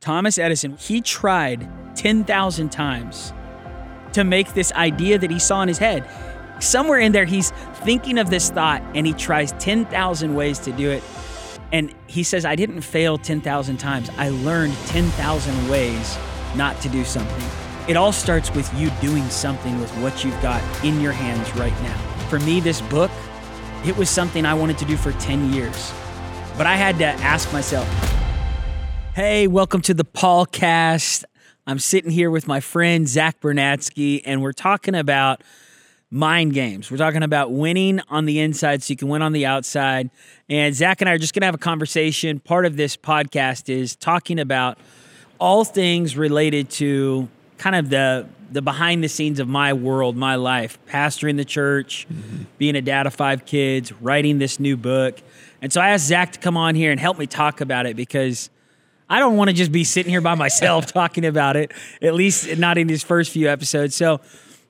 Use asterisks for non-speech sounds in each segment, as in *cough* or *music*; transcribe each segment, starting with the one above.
Thomas Edison, he tried 10,000 times to make this idea that he saw in his head. Somewhere in there, he's thinking of this thought and he tries 10,000 ways to do it. And he says, I didn't fail 10,000 times. I learned 10,000 ways not to do something. It all starts with you doing something with what you've got in your hands right now. For me, this book, it was something I wanted to do for 10 years. But I had to ask myself, hey, welcome to the Paulcast. I'm sitting here with my friend Zach Bernatsky, and we're talking about mind games. We're talking about winning on the inside so you can win on the outside. And Zach and I are just going to have a conversation. Part of this podcast is talking about all things related to kind of the the behind the scenes of my world, my life, pastoring the church, mm-hmm. being a dad of five kids, writing this new book. And so I asked Zach to come on here and help me talk about it because I don't want to just be sitting here by myself *laughs* talking about it, at least not in these first few episodes. So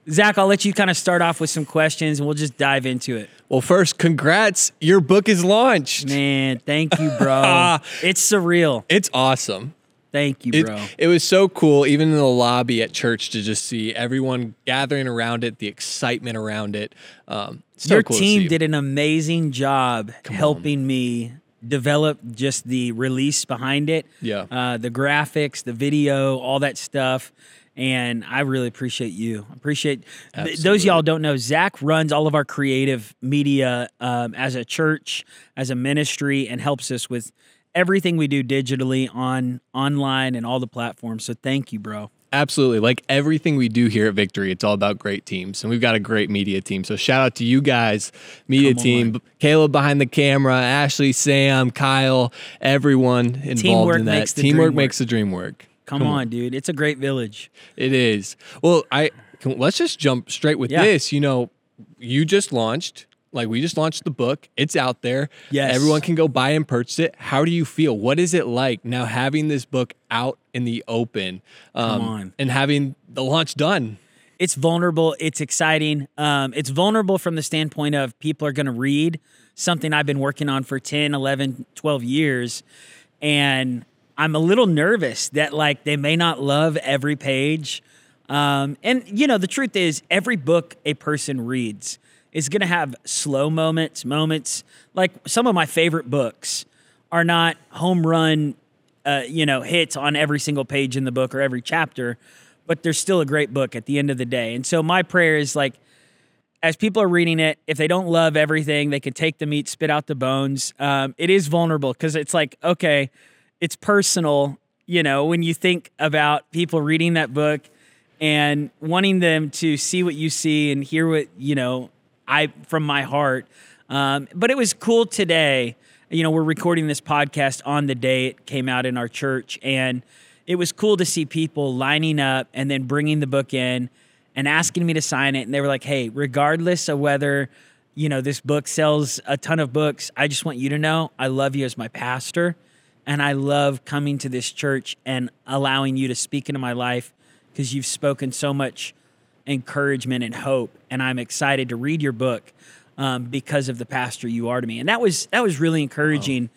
Zach, I'll let you kind of start off with some questions and we'll just dive into it. Well, first, congrats. Your book is launched. Man, thank you, bro. *laughs* it's surreal. It's awesome. Thank you, bro. It, it, was so cool, even in the lobby at church, to just see everyone gathering around it, the excitement around it. Um, so Your cool team did an amazing job Come helping on. me develop just the release behind it. Yeah. Uh, the graphics, the video, all that stuff and I really appreciate you. Appreciate th- those y'all don't know. Zach runs all of our creative media um, as a church, as a ministry, and helps us with everything we do digitally on online and all the platforms. So thank you, bro. Absolutely. Like everything we do here at Victory, it's all about great teams. And we've got a great media team. So shout out to you guys, media team, Caleb behind the camera, Ashley, Sam, Kyle, everyone involved Teamwork in that. Teamwork makes the dream work. Come, Come on, on, dude. It's a great village. It is. Well, I can, let's just jump straight with yeah. this. You know, you just launched like we just launched the book. It's out there. Yes. Everyone can go buy and purchase it. How do you feel? What is it like now having this book out in the open? Um, Come on. And having the launch done. It's vulnerable. It's exciting. Um, it's vulnerable from the standpoint of people are going to read something I've been working on for 10, 11, 12 years. And I'm a little nervous that like they may not love every page. Um, and you know, the truth is, every book a person reads is going to have slow moments, moments like some of my favorite books are not home run, uh, you know, hits on every single page in the book or every chapter, but they're still a great book at the end of the day. And so my prayer is like, as people are reading it, if they don't love everything, they can take the meat, spit out the bones. Um, it is vulnerable because it's like, okay, it's personal, you know, when you think about people reading that book and wanting them to see what you see and hear what, you know, I from my heart. Um, but it was cool today. You know, we're recording this podcast on the day it came out in our church, and it was cool to see people lining up and then bringing the book in and asking me to sign it. And they were like, hey, regardless of whether, you know, this book sells a ton of books, I just want you to know I love you as my pastor and I love coming to this church and allowing you to speak into my life because you've spoken so much encouragement and hope. And I'm excited to read your book um, because of the pastor you are to me. And that was that was really encouraging wow.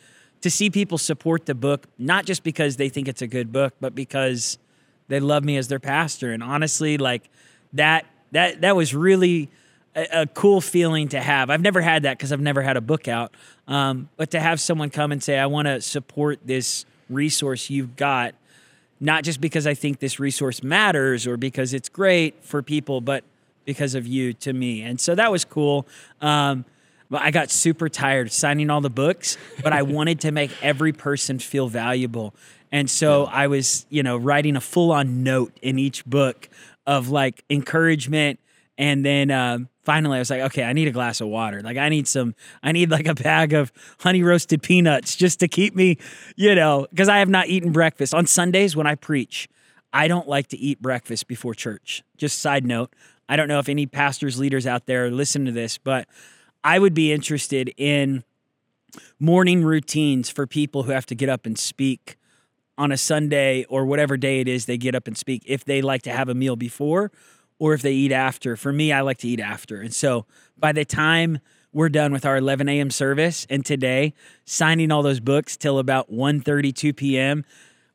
to see people support the book, not just because they think it's a good book, but because they love me as their pastor. And honestly, like that that that was really a, a cool feeling to have. I've never had that because I've never had a book out. Um, but to have someone come and say, I want to support this resource you've got, not just because I think this resource matters or because it's great for people, but because of you to me. And so that was cool. Um, but I got super tired signing all the books, but I *laughs* wanted to make every person feel valuable. And so I was, you know, writing a full on note in each book of like encouragement and then um, finally I was like, okay, I need a glass of water. Like I need some, I need like a bag of honey roasted peanuts just to keep me, you know, because I have not eaten breakfast. On Sundays when I preach, I don't like to eat breakfast before church. Just side note. I don't know if any pastors, leaders out there listen to this, but I would be interested in morning routines for people who have to get up and speak on a Sunday or whatever day it is they get up and speak if they like to have a meal before or if they eat after. For me, I like to eat after. And so by the time we're done with our 11 a.m. service and today signing all those books till about 1.32 p.m.,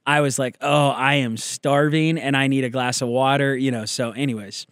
I was like, oh, I am starving and I need a glass of water, you know. So, anyways,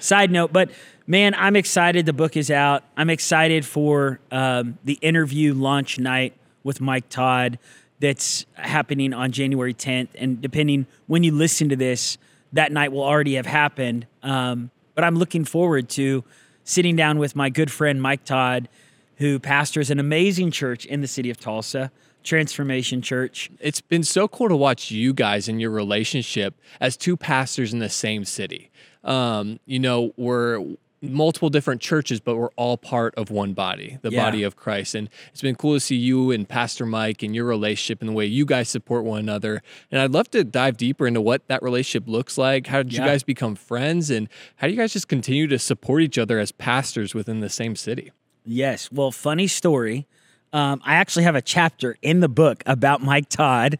side note, but man, I'm excited. The book is out. I'm excited for um, the interview launch night with Mike Todd that's happening on January 10th. And depending when you listen to this, that night will already have happened. Um, but I'm looking forward to sitting down with my good friend Mike Todd, who pastors an amazing church in the city of Tulsa. Transformation Church. It's been so cool to watch you guys and your relationship as two pastors in the same city. Um, you know, we're multiple different churches, but we're all part of one body, the yeah. body of Christ. And it's been cool to see you and Pastor Mike and your relationship and the way you guys support one another. And I'd love to dive deeper into what that relationship looks like. How did yeah. you guys become friends? And how do you guys just continue to support each other as pastors within the same city? Yes. Well, funny story. Um, I actually have a chapter in the book about Mike Todd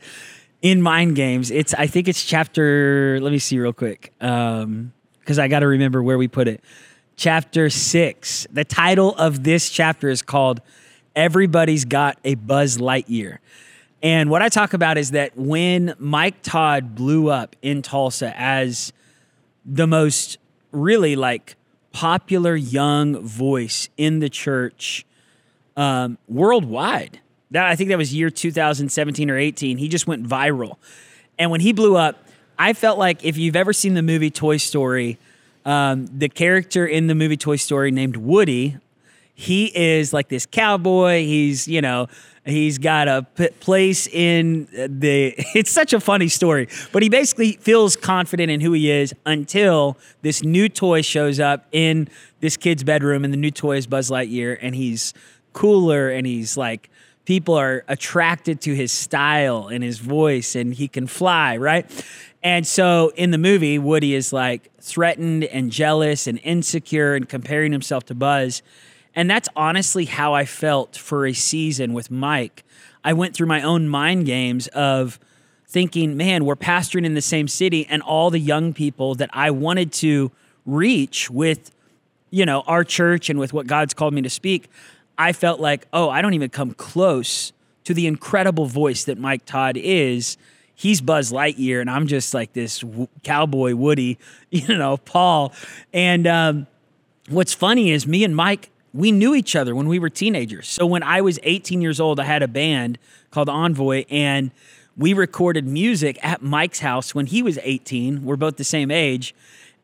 in Mind Games. It's I think it's chapter. Let me see real quick, because um, I got to remember where we put it chapter 6. The title of this chapter is called Everybody's Got a Buzz Lightyear. And what I talk about is that when Mike Todd blew up in Tulsa as the most really like popular young voice in the church um, worldwide, that I think that was year 2017 or 18, he just went viral. And when he blew up, I felt like if you've ever seen the movie Toy Story, um, the character in the movie Toy Story named Woody, he is like this cowboy. He's, you know, he's got a p- place in the. *laughs* It's such a funny story, but he basically feels confident in who he is until this new toy shows up in this kid's bedroom, and the new toy is Buzz Lightyear, and he's cooler and he's like people are attracted to his style and his voice and he can fly, right? And so in the movie, Woody is like threatened and jealous and insecure and comparing himself to Buzz. And that's honestly how I felt for a season with Mike. I went through my own mind games of thinking, man, we're pastoring in the same city, and all the young people that I wanted to reach with, you know, our church and with what God's called me to speak, I felt like, oh, I don't even come close to the incredible voice that Mike Todd is he's Buzz Lightyear, and I'm just like this w- cowboy Woody, *laughs* you know, Paul. And um, what's funny is me and Mike, we knew each other when we were teenagers. So when I was 18 years old, I had a band called Envoy, and we recorded music at Mike's house when he was 18. We're both the same age.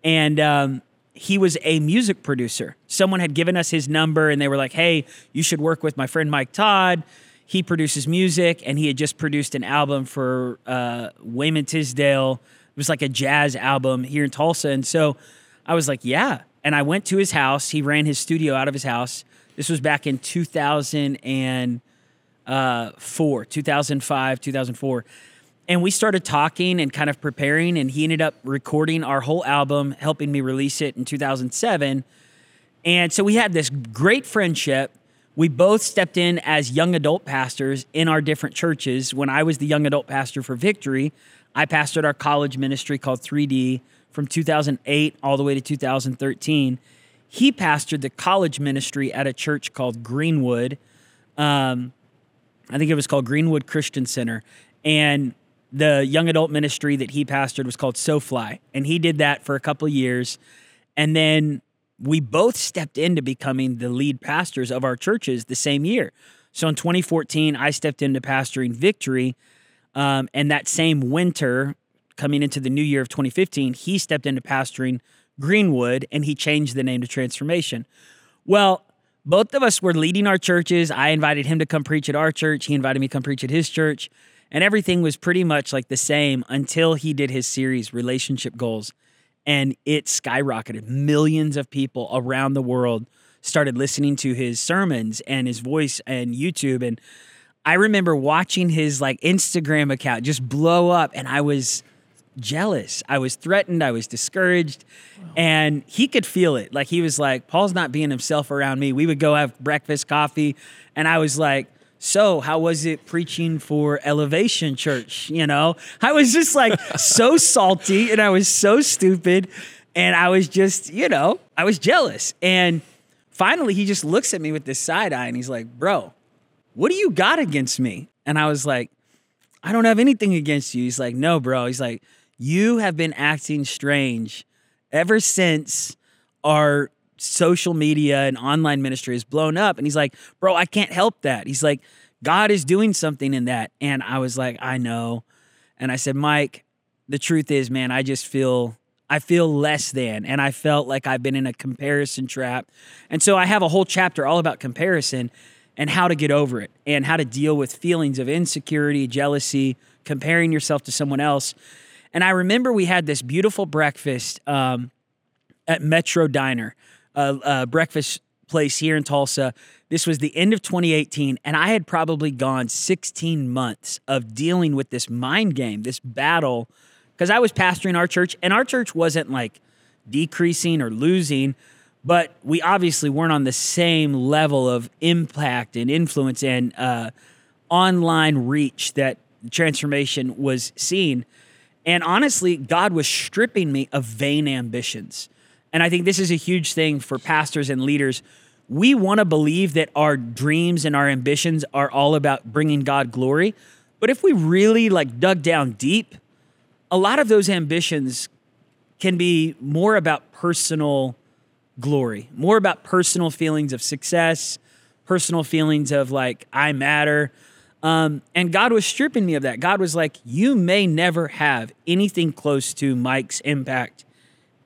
And um, he was a music producer. Someone had given us his number, and they were like, hey, you should work with my friend Mike Todd he produces music and he had just produced an album for uh, Wayman Tisdale. It was like a jazz album here in Tulsa. And so I was like, yeah. And I went to his house. He ran his studio out of his house. This was back in 2004, 2005, 2004. And we started talking and kind of preparing, and he ended up recording our whole album, helping me release it in 2007. And so we had this great friendship we both stepped in as young adult pastors in our different churches. When I was the young adult pastor for Victory, I pastored our college ministry called 3D from 2008 all the way to 2013. He pastored the college ministry at a church called Greenwood. Um, I think it was called Greenwood Christian Center. And the young adult ministry that he pastored was called SoFly. And he did that for a couple years. And then we both stepped into becoming the lead pastors of our churches the same year. So in 2014, I stepped into pastoring Victory. Um, and that same winter, coming into the new year of 2015, he stepped into pastoring Greenwood and he changed the name to Transformation. Well, both of us were leading our churches. I invited him to come preach at our church. He invited me to come preach at his church. And everything was pretty much like the same until he did his series, Relationship Goals and it skyrocketed. Millions of people around the world started listening to his sermons and his voice and YouTube. And I remember watching his like Instagram account just blow up, and I was jealous. I was threatened. I was discouraged. Wow. And he could feel it. Like he was like, Paul's not being himself around me. We would go have breakfast, coffee. And I was like, so how was it preaching for elevation church you know i was just like so *laughs* salty and i was so stupid and i was just you know i was jealous and finally he just looks at me with this side eye and he's like bro what do you got against me and i was like I don't have anything against you. He's like, no, bro. He's like, you have been acting strange ever since our social media and online ministry has blown up. And he's like, bro, I can't help that. He's like, God is doing something in that. And I was like, I know. And I said, Mike, the truth is, man, I just feel I feel less than and I felt like I've been in a comparison trap. And so I have a whole chapter all about comparison and how to get over it and how to deal with feelings of insecurity, jealousy, comparing yourself to someone else. And I remember we had this beautiful breakfast um, at Metro Diner, a, breakfast place here in Tulsa. This was the end of 2018, and I had probably gone 16 months of dealing with this mind game, this battle, because I was pastoring our church, and our church wasn't like decreasing or losing, but we obviously weren't on the same level of impact and influence and uh, online reach that transformation was seeing. And honestly, God was stripping me of vain ambitions. And I think this is a huge thing for pastors and leaders. We want to believe that our dreams and our ambitions are all about bringing God glory. But if we really like dug down deep, a lot of those ambitions can be more about personal glory, more about personal feelings of success, personal feelings of like, I matter. Um, and God was stripping me of that. God was like, You may never have anything close to Mike's impact,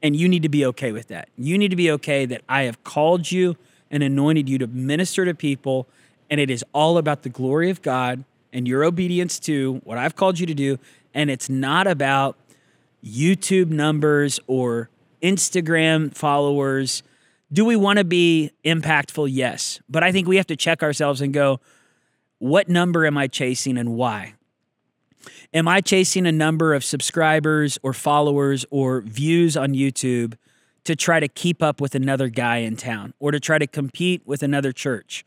and you need to be okay with that. You need to be okay that I have called you and anointed you to minister to people, and it is all about the glory of God and your obedience to what I've called you to do. And it's not about YouTube numbers or Instagram followers. Do we want to be impactful? Yes. But I think we have to check ourselves and go, what number am I chasing and why? Am I chasing a number of subscribers or followers or views on YouTube to try to keep up with another guy in town or to try to compete with another church?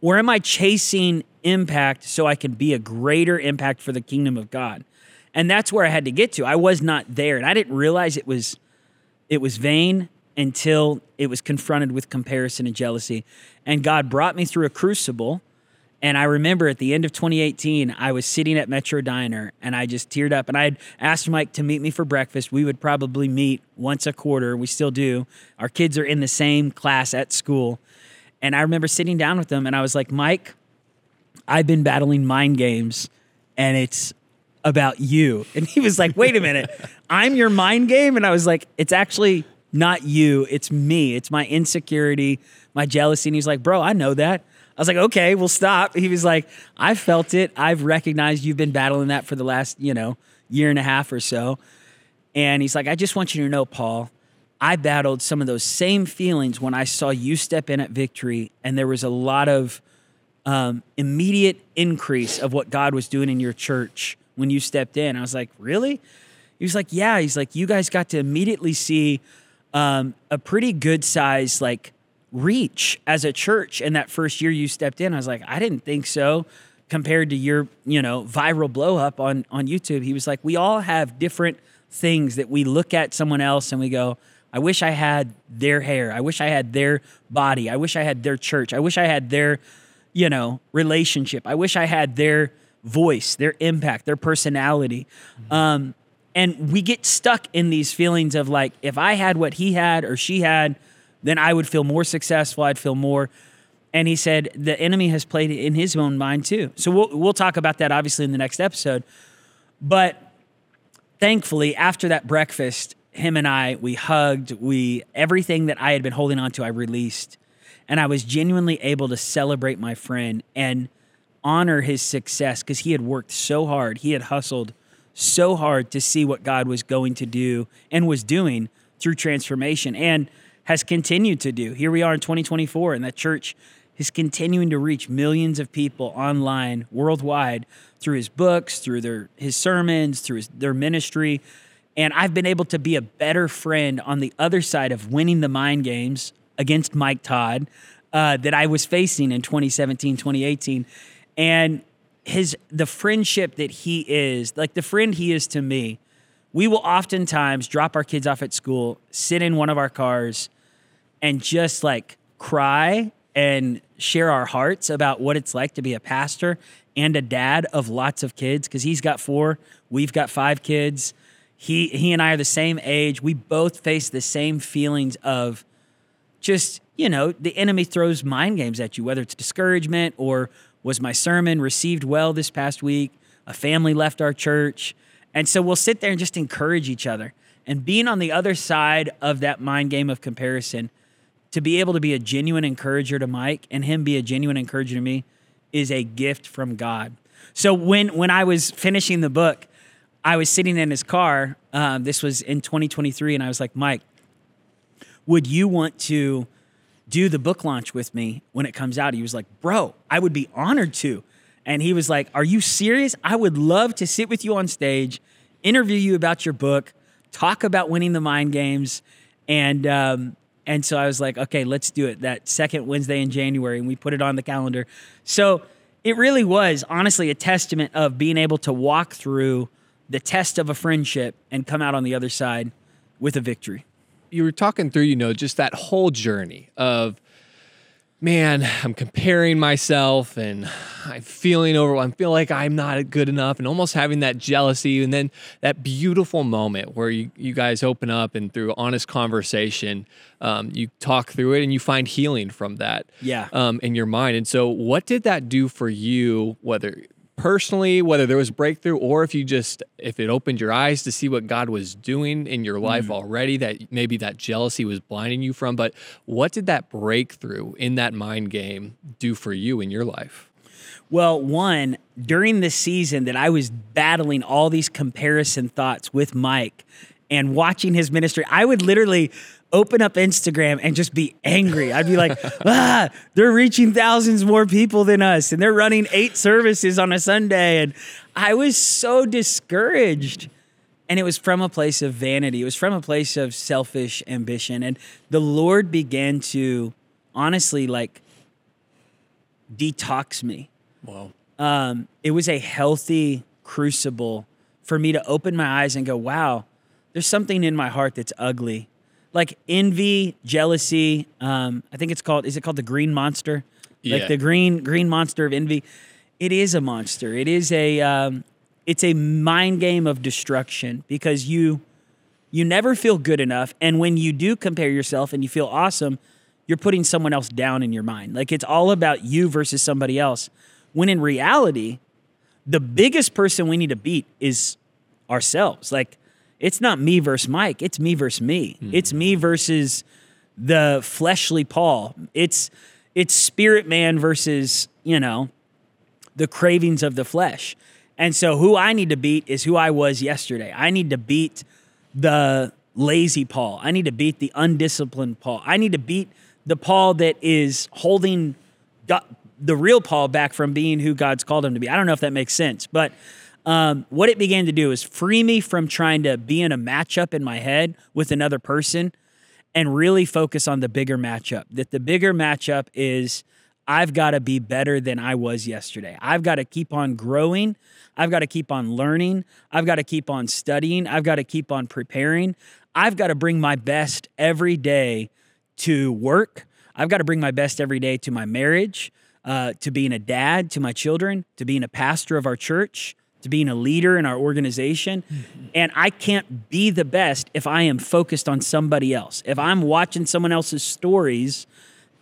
Or am I chasing impact so I can be a greater impact for the kingdom of God? And that's where I had to get to. I was not there and I didn't realize it was it was vain until it was confronted with comparison and jealousy. And God brought me through a crucible. And I remember at the end of 2018, I was sitting at Metro Diner and I just teared up. And I had asked Mike to meet me for breakfast. We would probably meet once a quarter. We still do. Our kids are in the same class at school. And I remember sitting down with them and I was like, Mike, I've been battling mind games and it's about you. *laughs* And he was like, wait a minute, I'm your mind game? And I was like, it's actually not you, it's me. It's my insecurity, my jealousy. And he's like, bro, I know that. I was like, okay, we'll stop. He was like, I felt it. I've recognized you've been battling that for the last, you know, year and a half or so. And he's like, I just want you to know, Paul, I battled some of those same feelings when I saw you step in at victory. And there was a lot of um, immediate increase of what God was doing in your church when you stepped in. I was like, really? He was like, yeah. He's like, you guys got to immediately see um, a pretty good size like reach as a church in that first year you stepped in. I was like, I didn't think so compared to your, you know, viral blow up on on YouTube. He was like, we all have different things that we look at someone else and we go, I wish I had their hair. I wish I had their body. I wish I had their church. I wish I had their, you know, relationship. I wish I had their voice, their impact, their personality. Um, and we get stuck in these feelings of like, if I had what he had or she had, then I would feel more successful. I'd feel more. And he said the enemy has played in his own mind too. So we'll we'll talk about that obviously in the next episode. But thankfully, after that breakfast, him and I we hugged. We everything that I had been holding on to, I released, and I was genuinely able to celebrate my friend and honor his success because he had worked so hard. He had hustled so hard to see what God was going to do and was doing through transformation and has continued to do. Here we are in 2024, and that church is continuing to reach millions of people online worldwide through his books, through their his sermons, through his, their ministry. And I've been able to be a better friend on the other side of winning the mind games against Mike Todd uh, that I was facing in 2017, 2018 and his the friendship that he is like the friend he is to me we will oftentimes drop our kids off at school sit in one of our cars and just like cry and share our hearts about what it's like to be a pastor and a dad of lots of kids because he's got four, we've got five kids. He he and I are the same age. We both face the same feelings of just you know the enemy throws mind games at you, whether it's discouragement or was my sermon received well this past week? A family left our church, and so we'll sit there and just encourage each other. And being on the other side of that mind game of comparison, to be able to be a genuine encourager to Mike and him be a genuine encourager to me is a gift from God. So when when I was finishing the book, I was sitting in his car. Um, this was in 2023, and I was like, Mike, would you want to do the book launch with me when it comes out? He was like, Bro, I would be honored to. And he was like, Are you serious? I would love to sit with you on stage, interview you about your book, talk about winning the mind games. And, um, and so I was like, okay, let's do it that second Wednesday in January. And we put it on the calendar. So it really was honestly a testament of being able to walk through the test of a friendship and come out on the other side with a victory you were talking through, you know, just that whole journey of, man, I'm comparing myself and I'm feeling over, I feel like I'm not good enough and almost having that jealousy. And then that beautiful moment where you, you guys open up and through honest conversation, um, you talk through it and you find healing from that yeah. um, in your mind. And so, what did that do for you, whether personally, whether there was breakthrough or if you just if it opened your eyes to see what God was doing in your life mm. already that maybe that jealousy was blinding you from, but what did that breakthrough in that mind game do for you in your life? Well, one, during the season that I was battling all these comparison thoughts with Mike and watching his ministry, I would literally open up Instagram and just be angry. I'd be like, *laughs* ah, they're reaching thousands more people than us and they're running eight services on a Sunday. And I was so discouraged. And it was from a place of vanity, it was from a place of selfish ambition. And the Lord began to honestly like detox me. Wow. Um, it was a healthy crucible for me to open my eyes and go, wow, there's something in my heart that's ugly like envy, jealousy. Um, I think it's called. Is it called the green monster? Yeah. Like the green green monster of envy. It is a monster. It is a. Um, it's a mind game of destruction because you you never feel good enough, and when you do compare yourself and you feel awesome, you're putting someone else down in your mind. Like it's all about you versus somebody else. When in reality, the biggest person we need to beat is ourselves. Like it's not me versus Mike. It's me versus me. Mm-hmm. It's me versus the fleshly Paul. It's it's spirit man versus you know the cravings of the flesh. And so who I need to beat is who I was yesterday. I need to beat the lazy Paul. I need to beat the undisciplined Paul. I need to beat the Paul that is holding the real Paul back from being who God's called him to be. I don't know if that makes sense, but um, what it began to do is free me from trying to be in a matchup in my head with another person and really focus on the bigger matchup. That the bigger matchup is I've got to be better than I was yesterday. I've got to keep on growing. I've got to keep on learning. I've got to keep on studying. I've got to keep on preparing. I've got to bring my best every day to work. I've got to bring my best every day to my marriage, uh, to being a dad to my children, to being a pastor of our church to being a leader in our organization. Mm-hmm. And I can't be the best if I am focused on somebody else. If I'm watching someone else's stories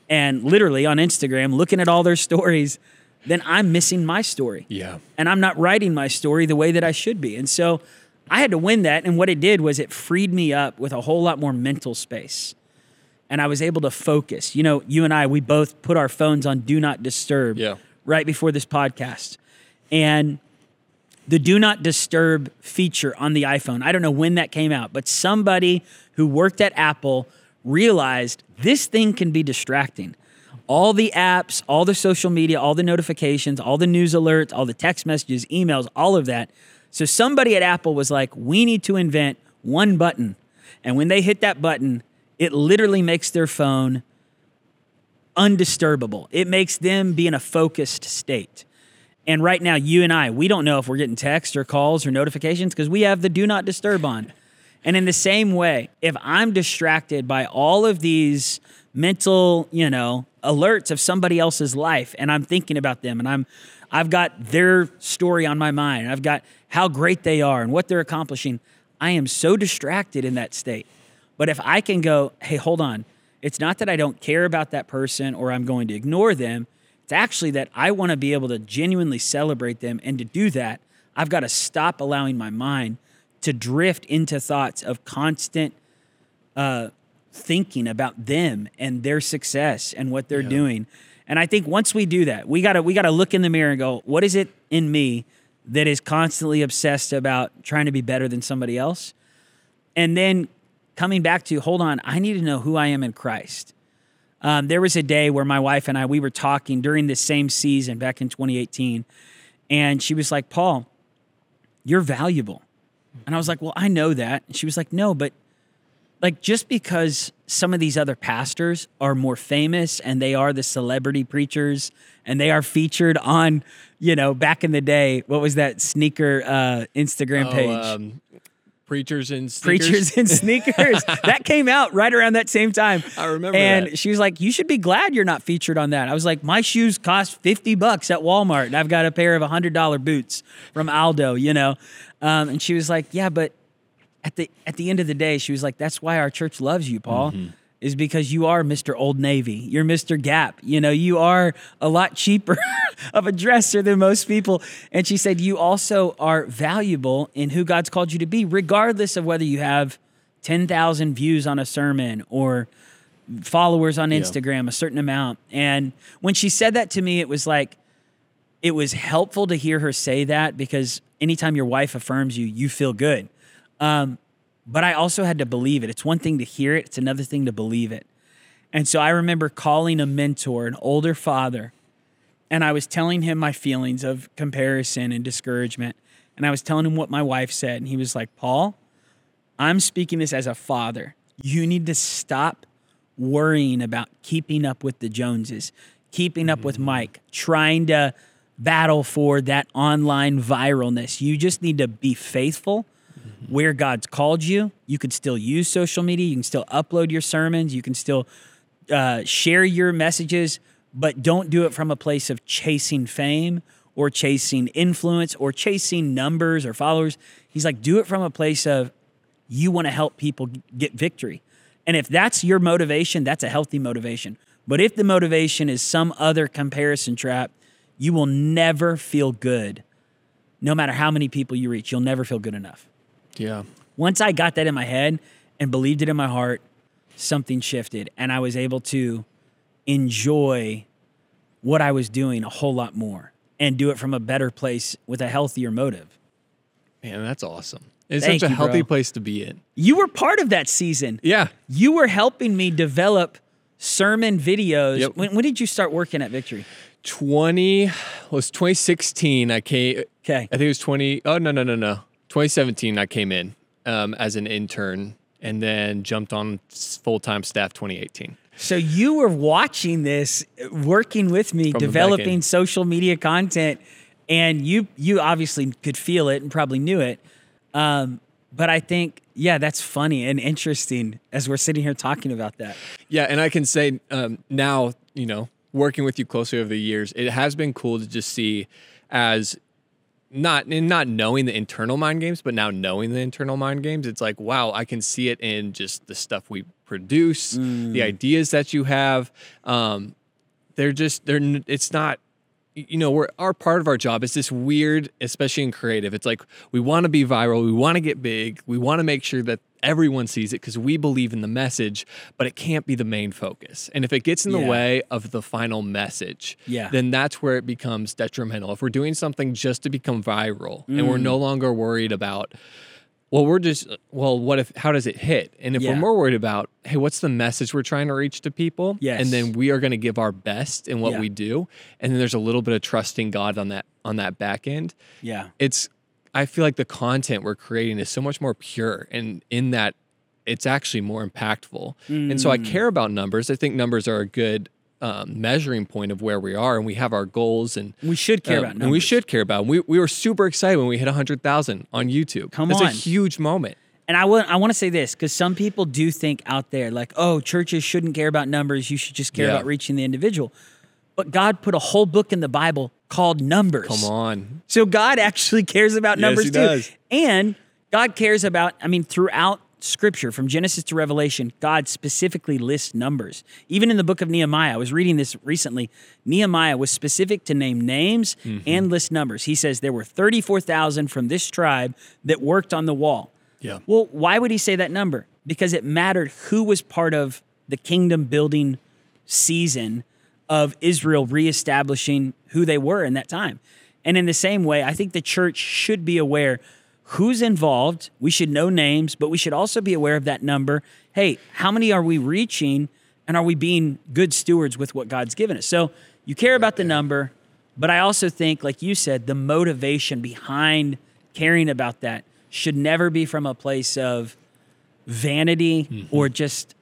and literally on Instagram looking at all their stories, then I'm missing my story. Yeah. And I'm not writing my story the way that I should be. And so I had to win that. And what it did was it freed me up with a whole lot more mental space. And I was able to focus. You know, you and I, we both put our phones on do not disturb yeah. right before this podcast. And the do not disturb feature on the iPhone. I don't know when that came out, but somebody who worked at Apple realized this thing can be distracting. All the apps, all the social media, all the notifications, all the news alerts, all the text messages, emails, all of that. So somebody at Apple was like, we need to invent one button. And when they hit that button, it literally makes their phone undisturbable. It makes them be in a focused state. And right now, you and I, we don't know if we're getting texts or calls or notifications because we have the do not disturb on. And in the same way, if I'm distracted by all of these mental, you know, alerts of somebody else's life and I'm thinking about them and I'm I've got their story on my mind. And I've got how great they are and what they're accomplishing. I am so distracted in that state. But if I can go, hey, hold on. It's not that I don't care about that person or I'm going to ignore them. It's actually that I want to be able to genuinely celebrate them. And to do that, I've got to stop allowing my mind to drift into thoughts of constant uh, thinking about them and their success and what they're yeah. doing. And I think once we do that, we gotta we gotta look in the mirror and go, what is it in me that is constantly obsessed about trying to be better than somebody else? And then coming back to, hold on, I need to know who I am in Christ. Um, there was a day where my wife and I we were talking during this same season back in 2018, and she was like, "Paul, you're valuable," and I was like, "Well, I know that." And she was like, "No, but like just because some of these other pastors are more famous and they are the celebrity preachers and they are featured on, you know, back in the day, what was that sneaker uh, Instagram oh, page? Um, Preachers and sneakers. Preachers and *laughs* sneakers. that came out right around that same time. I remember. And that. she was like, "You should be glad you're not featured on that." I was like, "My shoes cost fifty bucks at Walmart, and I've got a pair of hundred dollar boots from Aldo." You know, um, and she was like, "Yeah, but at the at the end of the day, she was like, "That's why our church loves you, Paul." Mm-hmm. Is because you are Mr. Old Navy. You're Mr. Gap. You know, you are a lot cheaper *laughs* of a dresser than most people. And she said, You also are valuable in who God's called you to be, regardless of whether you have 10,000 views on a sermon or followers on Instagram, yeah. a certain amount. And when she said that to me, it was like, it was helpful to hear her say that because anytime your wife affirms you, you feel good. Um, but I also had to believe it. It's one thing to hear it, it's another thing to believe it. And so I remember calling a mentor, an older father, and I was telling him my feelings of comparison and discouragement. And I was telling him what my wife said. And he was like, Paul, I'm speaking this as a father. You need to stop worrying about keeping up with the Joneses, keeping up with mm-hmm. Mike, trying to battle for that online viralness. You just need to be faithful where God's called you. You could still use social media. You can still upload your sermons. You can still uh, share your messages, but don't do it from a place of chasing fame or chasing influence or chasing numbers or followers. He's like, do it from a place of you want to help people get victory. And if that's your motivation, that's a healthy motivation. But if the motivation is some other comparison trap, you will never feel good. No matter how many people you reach, you'll never feel good enough. Yeah. Once I got that in my head and believed it in my heart, something shifted and I was able to enjoy what I was doing a whole lot more and do it from a better place with a healthier motive. Man, that's awesome. It's Thank such a you, healthy bro. place to be in. You were part of that season. Yeah. You were helping me develop sermon videos. Yep. When, when did you start working at Victory? 20 was 2016 I came Okay. I think it was 20 Oh no no no no. 2017, I came in um, as an intern and then jumped on full time staff 2018. So you were watching this, working with me, From developing social media content, and you you obviously could feel it and probably knew it. Um, but I think, yeah, that's funny and interesting as we're sitting here talking about that. Yeah, and I can say um, now, you know, working with you closely over the years, it has been cool to just see as not in not knowing the internal mind games, but now knowing the internal mind games, it's like, wow, I can see it in just the stuff we produce, mm. the ideas that you have. Um, they're just they're it's not you know we're our part of our job is this weird especially in creative it's like we want to be viral we want to get big we want to make sure that everyone sees it because we believe in the message but it can't be the main focus and if it gets in the yeah. way of the final message yeah. then that's where it becomes detrimental if we're doing something just to become viral mm. and we're no mm. longer worried about well, we're just, well, what if, how does it hit? And if yeah. we're more worried about, hey, what's the message we're trying to reach to people? Yes. And then we are going to give our best in what yeah. we do. And then there's a little bit of trusting God on that, on that back end. Yeah. It's, I feel like the content we're creating is so much more pure. And in that, it's actually more impactful. Mm. And so I mm. care about numbers. I think numbers are a good um, measuring point of where we are, and we have our goals, and we should care uh, about. Numbers. And we should care about. Them. We we were super excited when we hit hundred thousand on YouTube. Come That's on, a huge moment. and I want I want to say this because some people do think out there like, oh, churches shouldn't care about numbers. You should just care Yeah. about reaching the individual. But God put a whole book in the Bible called Numbers. Come on. So God actually cares about Yes, numbers he too. does. And God cares about, I mean, throughout scripture, from Genesis to Revelation, God specifically lists numbers. Even in the book of Nehemiah, I was reading this recently. Nehemiah was specific to name names Mm-hmm. and list numbers. He says there were 34,000 from this tribe that worked on the wall. Yeah. Well, why would he say that number? Because it mattered who was part of the kingdom building season of Israel reestablishing who they were in that time. And in the same way, I think the church should be aware who's involved. We should know names, but we should also be aware of that number. Hey, how many are we reaching? And are we being good stewards with what God's given us? So you care about the number, but I also think, like you said, the motivation behind caring about that should never be from a place of vanity mm-hmm. or just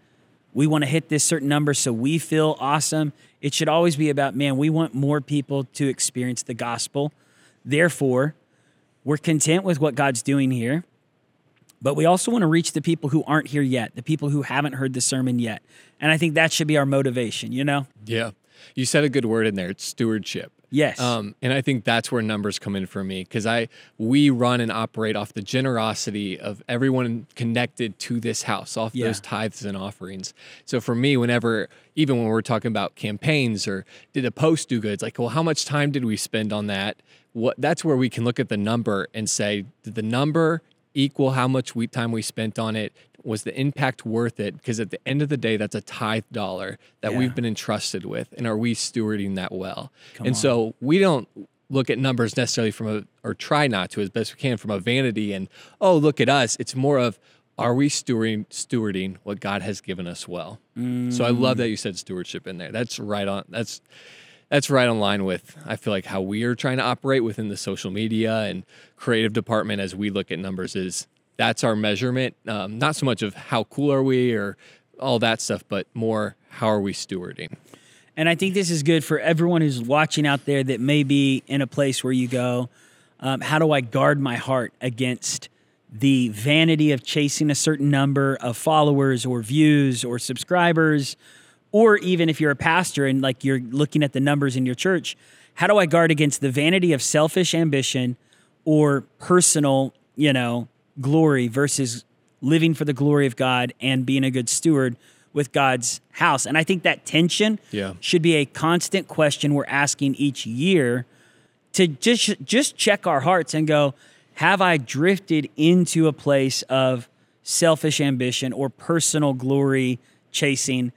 we want to hit this certain number so we feel awesome. It should always be about, man, we want more people to experience the gospel. Therefore, we're content with what God's doing here, but we also want to reach the people who aren't here yet, the people who haven't heard the sermon yet. And I think that should be our motivation, you know? Yeah. You said a good word in there. It's stewardship. Yes. Um, and I think that's where numbers come in for me because I we run and operate off the generosity of everyone connected to this house, off Yeah. those tithes and offerings. So for me, whenever even when we're talking about campaigns or did a post do good, it's like, well, how much time did we spend on that? What that's where we can look at the number and say, did the number equal how much we, time we spent on it? Was the impact worth it? Because at the end of the day, that's a tithe dollar that Yeah. we've been entrusted with, and are we stewarding that well? and so we don't look at numbers necessarily from a or try not to as best we can from a vanity and oh look at us. It's more of are we stewarding stewarding what God has given us well? So I love mm. that you said stewardship in there. That's right on. That's that's right on line with I feel like how we are trying to operate within the social media and creative department as we look at numbers is that's our measurement. Um, not so much of how cool are we or all that stuff, but more how are we stewarding? And I think this is good for everyone who's watching out there that may be in a place where you go, um, how do I guard my heart against the vanity of chasing a certain number of followers or views or subscribers? Or even if you're a pastor and like you're looking at the numbers in your church, how do I guard against the vanity of selfish ambition or personal, you know, glory versus living for the glory of God and being a good steward with God's house? And I think that tension Yeah. should be a constant question we're asking each year to just just check our hearts and go, have I drifted into a place of selfish ambition or personal glory chasing?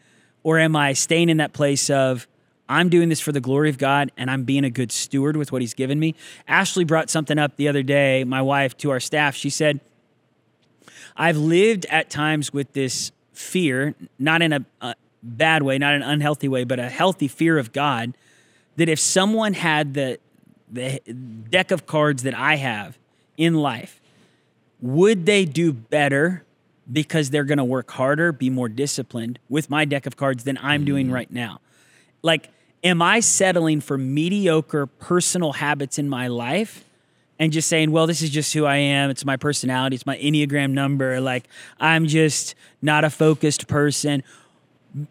Or am I staying in that place of I'm doing this for the glory of God and I'm being a good steward with what He's given me? Ashley brought something up the other day, my wife, to our staff. She said, I've lived at times with this fear, not in a, a bad way, not an unhealthy way, but a healthy fear of God. That if someone had the the deck of cards that I have in life, would they do better because they're going to work harder, be more disciplined with my deck of cards than I'm doing mm. right now? Like, am I settling for mediocre personal habits in my life? and just saying, well, this is just who I am. It's my personality. It's my Enneagram number. Like, I'm just not a focused person.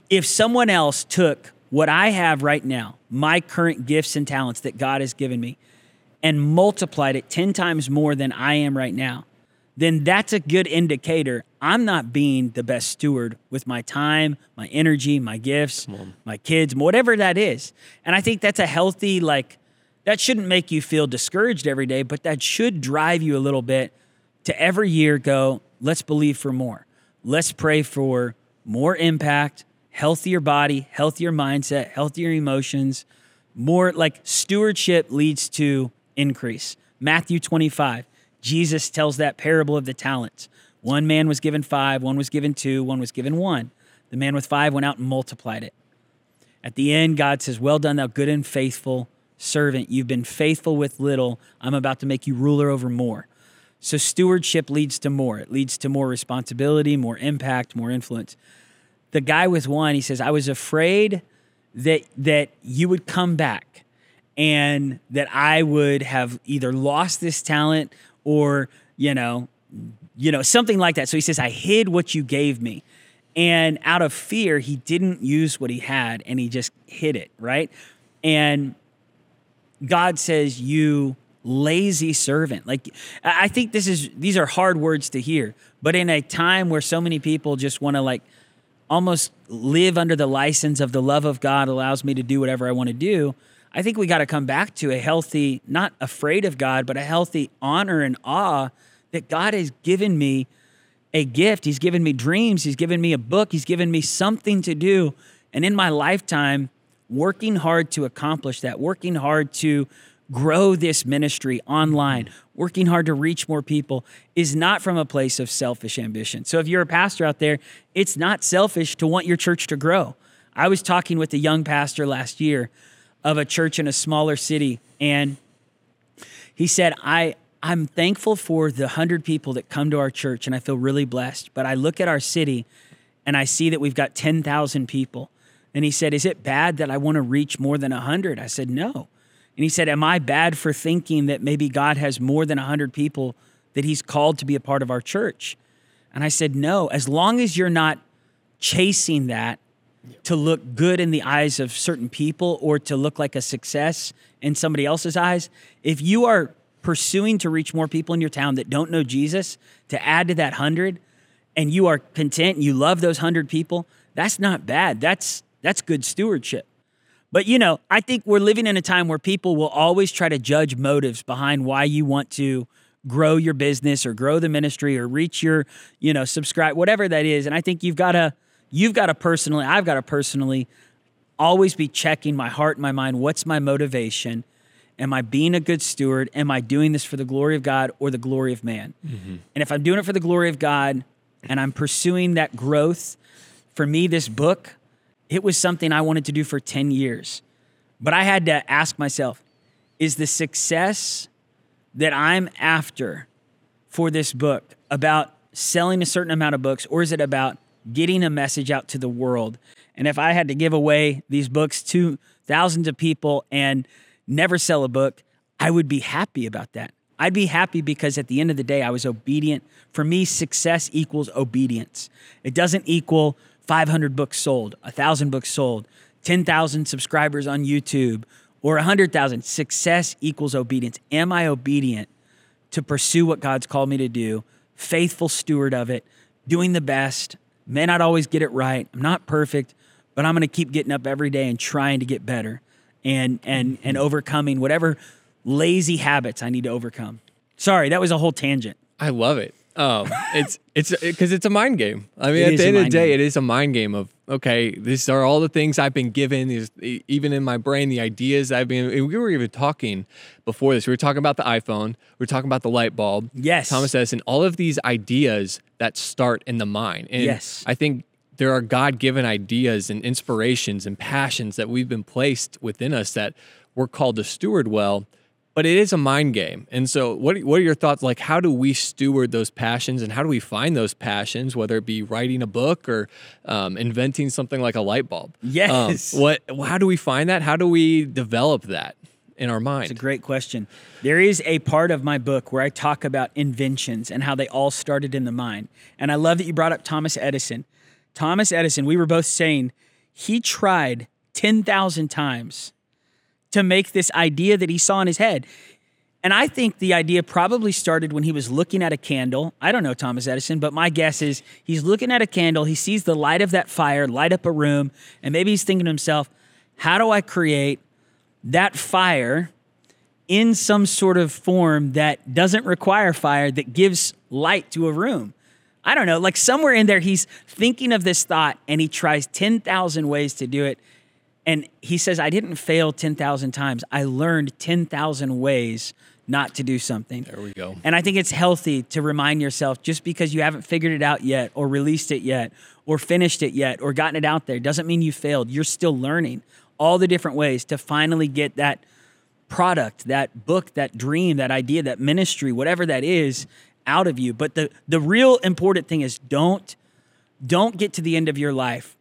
If someone else took what I have right now, my current gifts and talents that God has given me, and multiplied it 10 times more than I am right now, then that's a good indicator I'm not being the best steward with my time, my energy, my gifts, my kids, whatever that is. And I think that's a healthy, like, that shouldn't make you feel discouraged every day, but that should drive you a little bit to every year go, let's believe for more. Let's pray for more impact, healthier body, healthier mindset, healthier emotions, more like stewardship leads to increase. Matthew 25, Jesus tells that parable of the talents. One man was given five, one was given two, one was given one. The man with five went out and multiplied it. At the end, God says, Well done, thou good and faithful servant. You've been faithful with little. I'm about to make you ruler over more. So, stewardship leads to more. It leads to more responsibility, more impact, more influence. The guy with one, he says, I was afraid that, that you would come back and that I would have either lost this talent or, you know, you know, something like that. So he says, I hid what you gave me. And out of fear, he didn't use what he had and he just hid it, right? And God says, You lazy servant. Like, I think this is, these are hard words to hear, but in a time where so many people just want to like almost live under the license of the love of God allows me to do whatever I want to do. I think we got to come back to a healthy, not afraid of God, but a healthy honor and awe that God has given me a gift. He's given me dreams. He's given me a book. He's given me something to do. And in my lifetime, working hard to accomplish that, working hard to grow this ministry online, working hard to reach more people is not from a place of selfish ambition. So if you're a pastor out there, it's not selfish to want your church to grow. I was talking with a young pastor last year of a church in a smaller city and he said, I, I'm thankful for the 100 people that come to our church and I feel really blessed. But I look at our city and I see that we've got 10,000 people. And he said, Is it bad that I want to reach more than 100? I said, No. And he said, Am I bad for thinking that maybe God has more than 100 people that he's called to be a part of our church? And I said, No. As long as you're not chasing that to look good in the eyes of certain people or to look like a success in somebody else's eyes, if you are pursuing to reach more people in your town that don't know Jesus, to add to that 100, and you are content, you love those 100 people, that's not bad. That's that's good stewardship. But you know, I think we're living in a time where people will always try to judge motives behind why you want to grow your business or grow the ministry or reach your, you know, subscribe whatever that is. And I think you've got to you've got to personally, I've got to personally always be checking my heart and my mind, what's my motivation? Am I being a good steward? Am I doing this for the glory of God or the glory of man? Mm-hmm. And if I'm doing it for the glory of God and I'm pursuing that growth, for me, this book, it was something I wanted to do for 10 years. But I had to ask myself is the success that I'm after for this book about selling a certain amount of books, or is it about getting a message out to the world? And if I had to give away these books to thousands of people and never sell a book, I would be happy about that. I'd be happy because at the end of the day, I was obedient. For me, success equals obedience. It doesn't equal 500 books sold, 1,000 books sold, 10,000 subscribers on YouTube, or 100,000. Success equals obedience. Am I obedient to pursue what God's called me to do? Faithful steward of it, doing the best. May not always get it right. I'm not perfect, but I'm going to keep getting up every day and trying to get better and and and mm-hmm. overcoming whatever lazy habits I need to overcome. Sorry, that was a whole tangent. I love it. Um, it's it's because it's a mind game. I mean, it at the end of the day, game. it is a mind game of okay, these are all the things I've been given. These even in my brain, the ideas I've been. We were even talking before this. We were talking about the iPhone. We were talking about the light bulb. Yes, Thomas Edison. All of these ideas that start in the mind. And yes, I think there are God given ideas and inspirations and passions that we've been placed within us that we're called to steward well but it is a mind game. And so, what what are your thoughts? Like, how do we steward those passions, and how do we find those passions, whether it be writing a book or um, inventing something like a light bulb? Yes. Um, what? How do we find that? How do we develop that in our mind? It's a great question. There is a part of my book where I talk about inventions and how they all started in the mind. And I love that you brought up Thomas Edison. Thomas Edison, we were both saying he tried ten thousand times to make this idea that he saw in his head. And I think the idea probably started when he was looking at a candle. I don't know Thomas Edison, but my guess is he's looking at a candle, he sees the light of that fire light up a room, and maybe he's thinking to himself, how do I create that fire in some sort of form that doesn't require fire, that gives light to a room? I don't know, like somewhere in there, he's thinking of this thought and he tries 10,000 ways to do it. And he says, I didn't fail 10,000 times. I learned 10,000 ways not to do something. There we go. And I think it's healthy to remind yourself just because you haven't figured it out yet, or released it yet, or finished it yet, or gotten it out there, doesn't mean you failed. You're still learning all the different ways to finally get that product, that book, that dream, that idea, that ministry, whatever that is, out of you. But the, the real important thing is don't don't get to the end of your life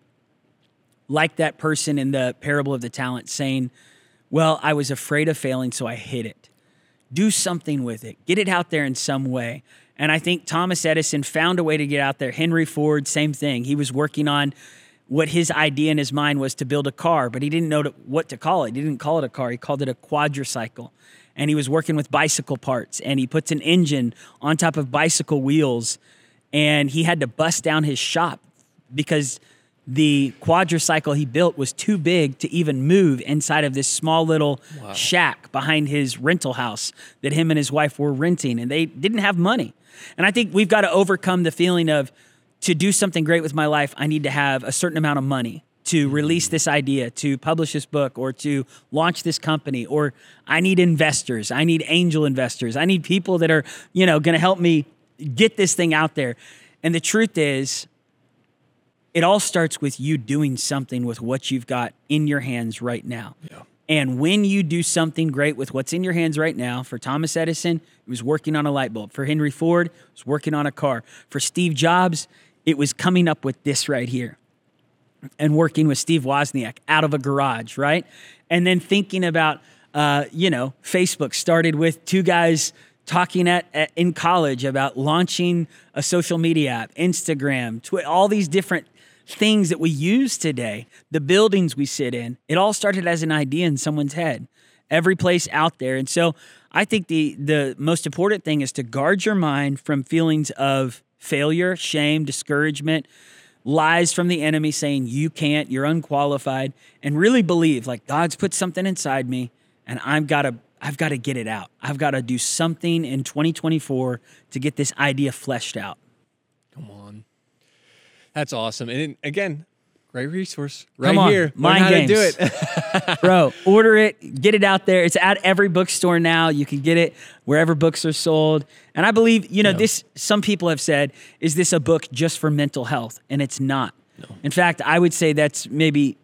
like that person in the parable of the talents saying, Well, I was afraid of failing, so I hid it. Do something with it, get it out there in some way. And I think Thomas Edison found a way to get out there. Henry Ford, same thing. He was working on what his idea in his mind was to build a car, but he didn't know what to call it. He didn't call it a car, he called it a quadricycle. And he was working with bicycle parts and he puts an engine on top of bicycle wheels and he had to bust down his shop because the quadricycle he built was too big to even move inside of this small little wow. shack behind his rental house that him and his wife were renting and they didn't have money. And I think we've got to overcome the feeling of to do something great with my life, I need to have a certain amount of money to mm-hmm. release this idea, to publish this book, or to launch this company, or I need investors, I need angel investors, I need people that are, you know, going to help me get this thing out there. And the truth is, it all starts with you doing something with what you've got in your hands right now. Yeah. And when you do something great with what's in your hands right now, for Thomas Edison, it was working on a light bulb. For Henry Ford, it was working on a car. For Steve Jobs, it was coming up with this right here and working with Steve Wozniak out of a garage, right? And then thinking about, uh, you know, Facebook started with two guys talking at, at, in college about launching a social media app, Instagram, Twitter, all these different things that we use today, the buildings we sit in. It all started as an idea in someone's head. Every place out there. And so I think the the most important thing is to guard your mind from feelings of failure, shame, discouragement, lies from the enemy saying you can't, you're unqualified, and really believe like God's put something inside me and I've got to I've got to get it out. I've got to do something in 2024 to get this idea fleshed out. Come on. That's awesome. And again, great resource right on, here. Learn Mind how games. to do it. *laughs* Bro, order it, get it out there. It's at every bookstore now. You can get it wherever books are sold. And I believe, you know, yeah. this some people have said, is this a book just for mental health? And it's not. No. In fact, I would say that's maybe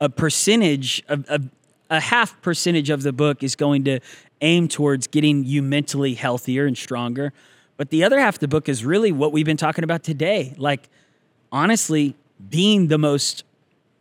a percentage of, of a half percentage of the book is going to aim towards getting you mentally healthier and stronger. But the other half of the book is really what we've been talking about today. Like, honestly, being the most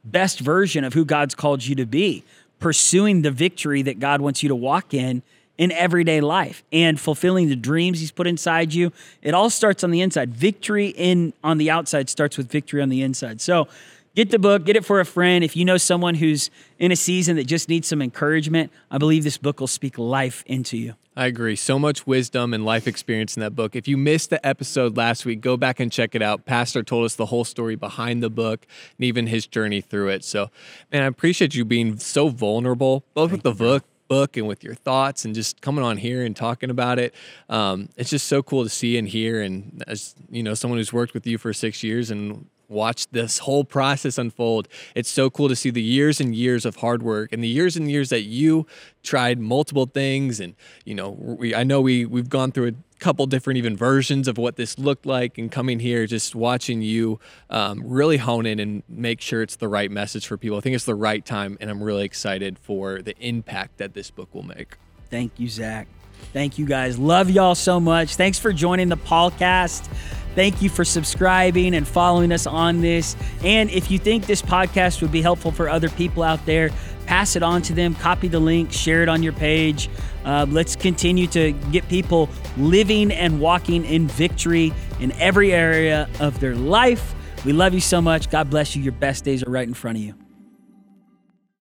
best version of who God's called you to be, pursuing the victory that God wants you to walk in in everyday life and fulfilling the dreams he's put inside you. It all starts on the inside. Victory in on the outside starts with victory on the inside. So, Get the book, get it for a friend. If you know someone who's in a season that just needs some encouragement, I believe this book will speak life into you. I agree. So much wisdom and life experience in that book. If you missed the episode last week, go back and check it out. Pastor told us the whole story behind the book and even his journey through it. So, man, I appreciate you being so vulnerable, both Thank with the book book and with your thoughts and just coming on here and talking about it. Um, it's just so cool to see and hear. And as you know, someone who's worked with you for six years and watch this whole process unfold. It's so cool to see the years and years of hard work and the years and years that you tried multiple things and you know we I know we we've gone through a couple different even versions of what this looked like and coming here just watching you um, really hone in and make sure it's the right message for people. I think it's the right time and I'm really excited for the impact that this book will make. Thank you, Zach. Thank you guys. Love y'all so much. Thanks for joining the podcast. Thank you for subscribing and following us on this. And if you think this podcast would be helpful for other people out there, pass it on to them, copy the link, share it on your page. Uh, let's continue to get people living and walking in victory in every area of their life. We love you so much. God bless you. Your best days are right in front of you.